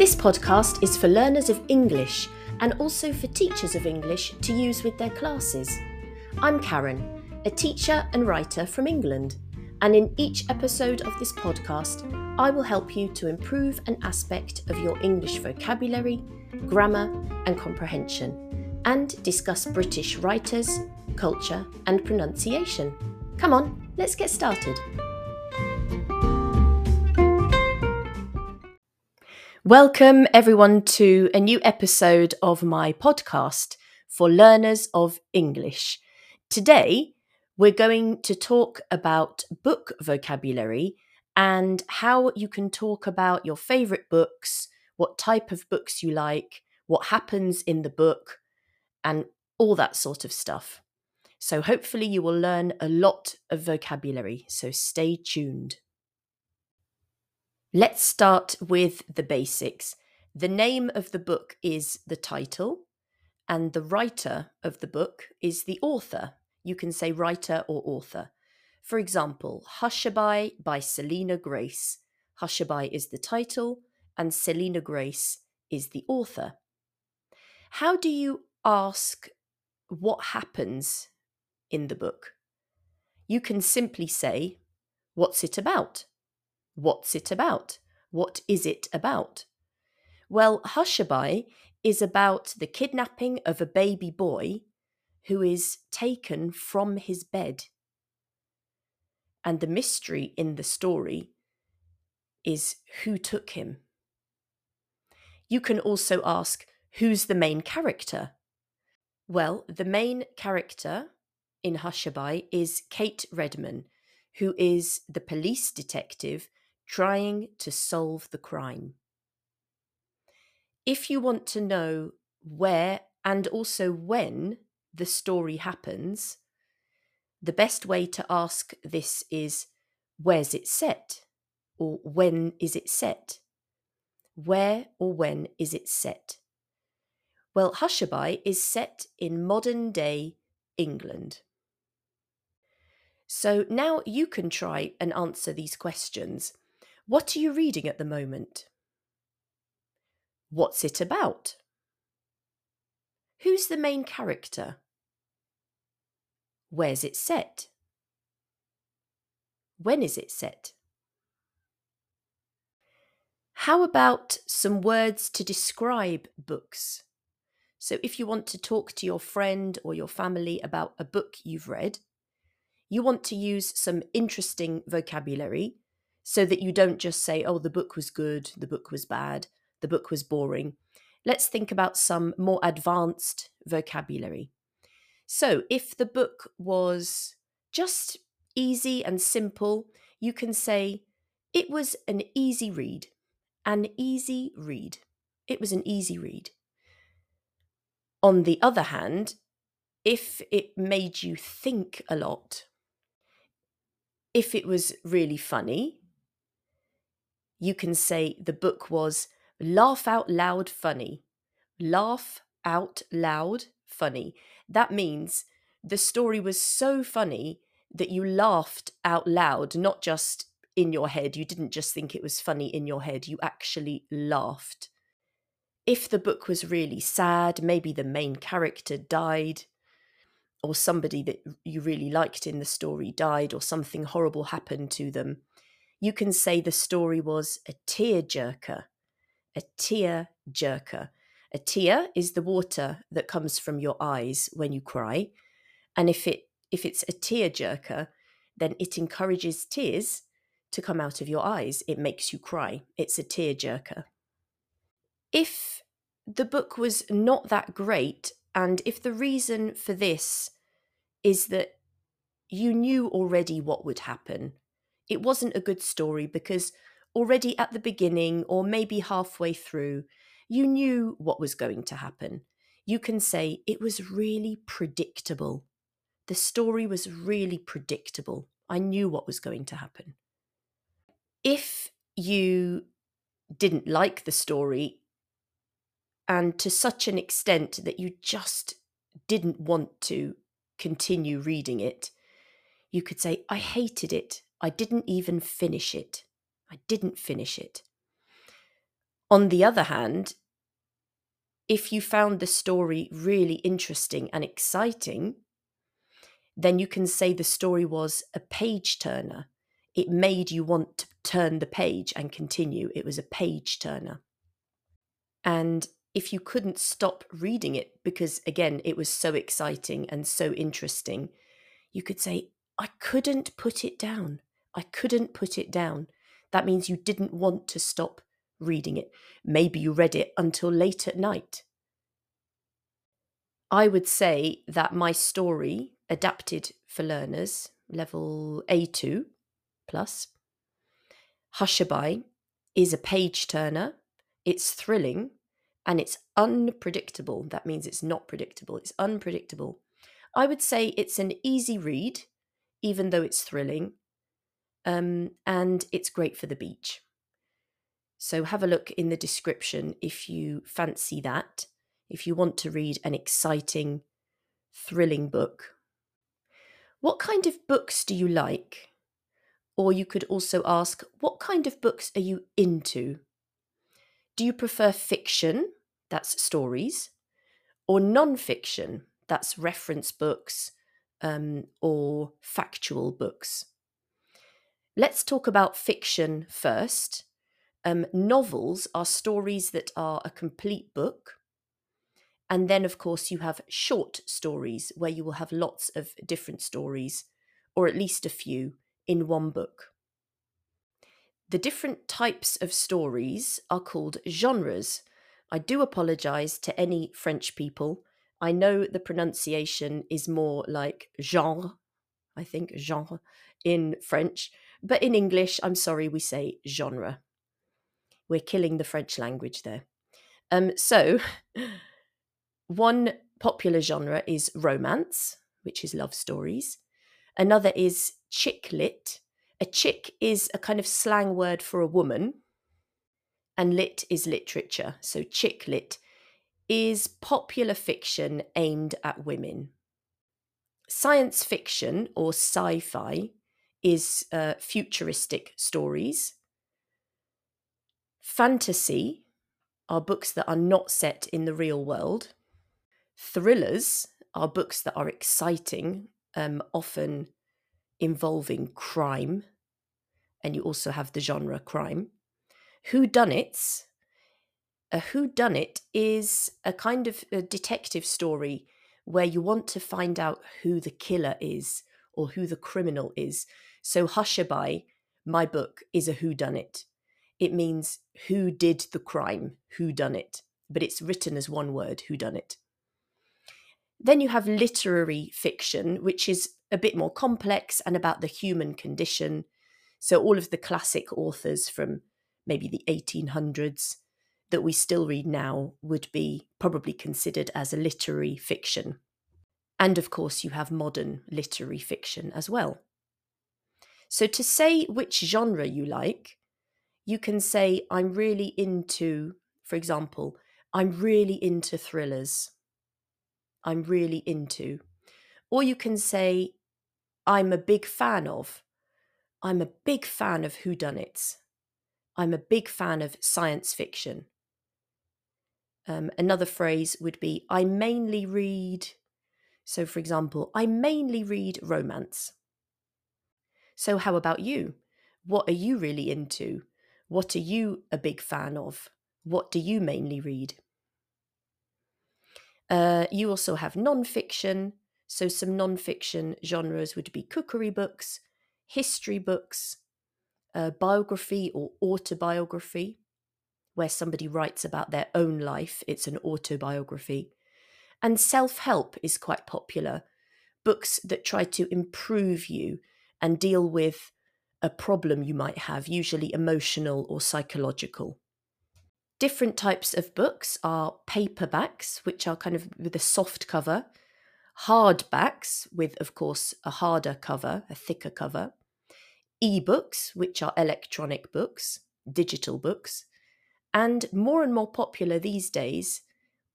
This podcast is for learners of English and also for teachers of English to use with their classes. I'm Karen, a teacher and writer from England, and in each episode of this podcast, I will help you to improve an aspect of your English vocabulary, grammar, and comprehension, and discuss British writers, culture, and pronunciation. Come on, let's get started. Welcome, everyone, to a new episode of my podcast for learners of English. Today, we're going to talk about book vocabulary and how you can talk about your favourite books, what type of books you like, what happens in the book, and all that sort of stuff. So, hopefully, you will learn a lot of vocabulary, so stay tuned. Let's start with the basics. The name of the book is the title, and the writer of the book is the author. You can say writer or author. For example, Hushabye by Celina Grace. Hushabye is the title, and Celina Grace is the author. How do you ask what happens in the book? You can simply say, What's it about? What's it about? What is it about? Well, Hushabye is about the kidnapping of a baby boy who is taken from his bed. And the mystery in the story is who took him. You can also ask, who's the main character? Well, the main character in Hushabye is Kate Redman, who is the police detective trying to solve the crime. If you want to know where and also when the story happens, the best way to ask this is where's it set? Or when is it set? Where or when is it set? Well, Hushabye is set in modern day England. So now you can try and answer these questions what are you reading at the moment? What's it about? Who's the main character? Where's it set? When is it set? How about some words to describe books? So, if you want to talk to your friend or your family about a book you've read, you want to use some interesting vocabulary so that you don't just say, oh, the book was good, the book was bad, the book was boring. Let's think about some more advanced vocabulary. So, if the book was just easy and simple, you can say, it was an easy read. An easy read. It was an easy read. On the other hand, if it made you think a lot, if it was really funny, you can say the book was laugh out loud funny. Laugh out loud funny. That means the story was so funny that you laughed out loud, not just in your head. You didn't just think it was funny in your head, you actually laughed. If the book was really sad, maybe the main character died, or somebody that you really liked in the story died, or something horrible happened to them, you can say the story was a tear jerker. A tear jerker. A tear is the water that comes from your eyes when you cry. And if it if it's a tear jerker, then it encourages tears to come out of your eyes. It makes you cry. It's a tear jerker. If the book was not that great, and if the reason for this is that you knew already what would happen, it wasn't a good story because already at the beginning, or maybe halfway through, you knew what was going to happen. You can say it was really predictable. The story was really predictable. I knew what was going to happen. If you didn't like the story, and to such an extent that you just didn't want to continue reading it, you could say, I hated it. I didn't even finish it. I didn't finish it. On the other hand, if you found the story really interesting and exciting, then you can say the story was a page turner. It made you want to turn the page and continue. It was a page turner. And if you couldn't stop reading it because, again, it was so exciting and so interesting, you could say, I couldn't put it down. I couldn't put it down. That means you didn't want to stop reading it. Maybe you read it until late at night. I would say that my story, adapted for learners, level A2 plus, Hushabye, is a page turner. It's thrilling and it's unpredictable. That means it's not predictable, it's unpredictable. I would say it's an easy read, even though it's thrilling, um, and it's great for the beach. So have a look in the description if you fancy that, if you want to read an exciting, thrilling book. What kind of books do you like? Or you could also ask, what kind of books are you into? Do you prefer fiction, that's stories, or non fiction, that's reference books um, or factual books? Let's talk about fiction first. Um, novels are stories that are a complete book. And then, of course, you have short stories where you will have lots of different stories, or at least a few, in one book. The different types of stories are called genres. I do apologize to any French people. I know the pronunciation is more like genre, I think, genre in French, but in English, I'm sorry, we say genre. We're killing the French language there. Um, so, one popular genre is romance, which is love stories. Another is chick lit, a chick is a kind of slang word for a woman, and lit is literature. So, chick lit is popular fiction aimed at women. Science fiction or sci fi is uh, futuristic stories. Fantasy are books that are not set in the real world. Thrillers are books that are exciting, um, often involving crime, and you also have the genre crime. Who done it's a who done it is a kind of a detective story where you want to find out who the killer is or who the criminal is. So Hushabye, my book, is a who done it. It means who did the crime, who done it, but it's written as one word, who done it. Then you have literary fiction, which is a bit more complex and about the human condition. So, all of the classic authors from maybe the 1800s that we still read now would be probably considered as a literary fiction. And of course, you have modern literary fiction as well. So, to say which genre you like, you can say, I'm really into, for example, I'm really into thrillers. I'm really into. Or you can say, I'm a big fan of. I'm a big fan of whodunits. I'm a big fan of science fiction. Um, another phrase would be I mainly read. So, for example, I mainly read romance. So, how about you? What are you really into? What are you a big fan of? What do you mainly read? Uh, you also have non fiction, so, some non fiction genres would be cookery books, history books, uh, biography or autobiography, where somebody writes about their own life. It's an autobiography. And self help is quite popular. Books that try to improve you and deal with a problem you might have, usually emotional or psychological. Different types of books are paperbacks, which are kind of with a soft cover, hardbacks, with, of course, a harder cover, a thicker cover, ebooks, which are electronic books, digital books, and more and more popular these days,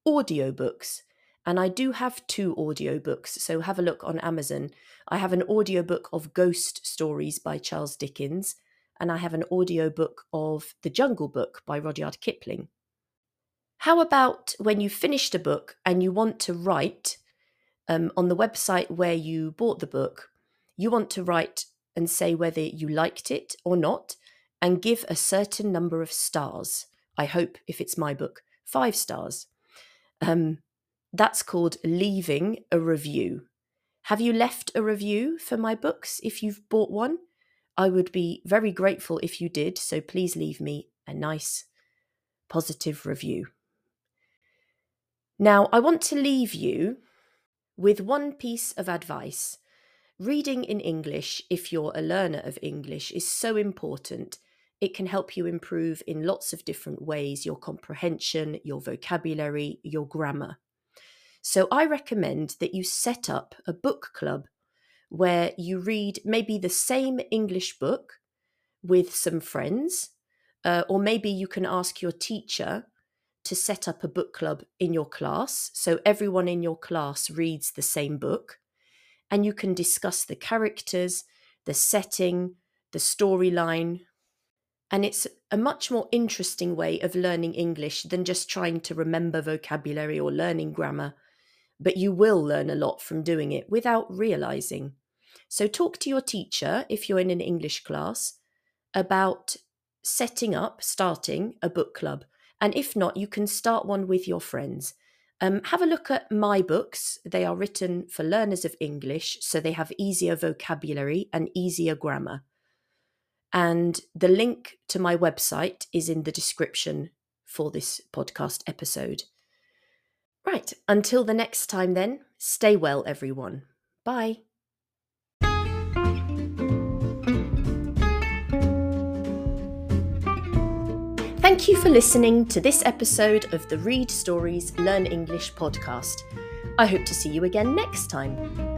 audiobooks. And I do have two audiobooks, so have a look on Amazon. I have an audiobook of Ghost Stories by Charles Dickens, and I have an audiobook of The Jungle Book by Rudyard Kipling. How about when you've finished a book and you want to write um, on the website where you bought the book, you want to write and say whether you liked it or not and give a certain number of stars. I hope, if it's my book, five stars. Um, that's called leaving a review. Have you left a review for my books if you've bought one? I would be very grateful if you did, so please leave me a nice positive review. Now, I want to leave you with one piece of advice. Reading in English, if you're a learner of English, is so important. It can help you improve in lots of different ways your comprehension, your vocabulary, your grammar. So, I recommend that you set up a book club where you read maybe the same English book with some friends, uh, or maybe you can ask your teacher to set up a book club in your class. So everyone in your class reads the same book, and you can discuss the characters, the setting, the storyline. And it's a much more interesting way of learning English than just trying to remember vocabulary or learning grammar. But you will learn a lot from doing it without realizing. So, talk to your teacher if you're in an English class about setting up, starting a book club. And if not, you can start one with your friends. Um, have a look at my books. They are written for learners of English, so they have easier vocabulary and easier grammar. And the link to my website is in the description for this podcast episode. Right, until the next time, then, stay well, everyone. Bye. Thank you for listening to this episode of the Read Stories, Learn English podcast. I hope to see you again next time.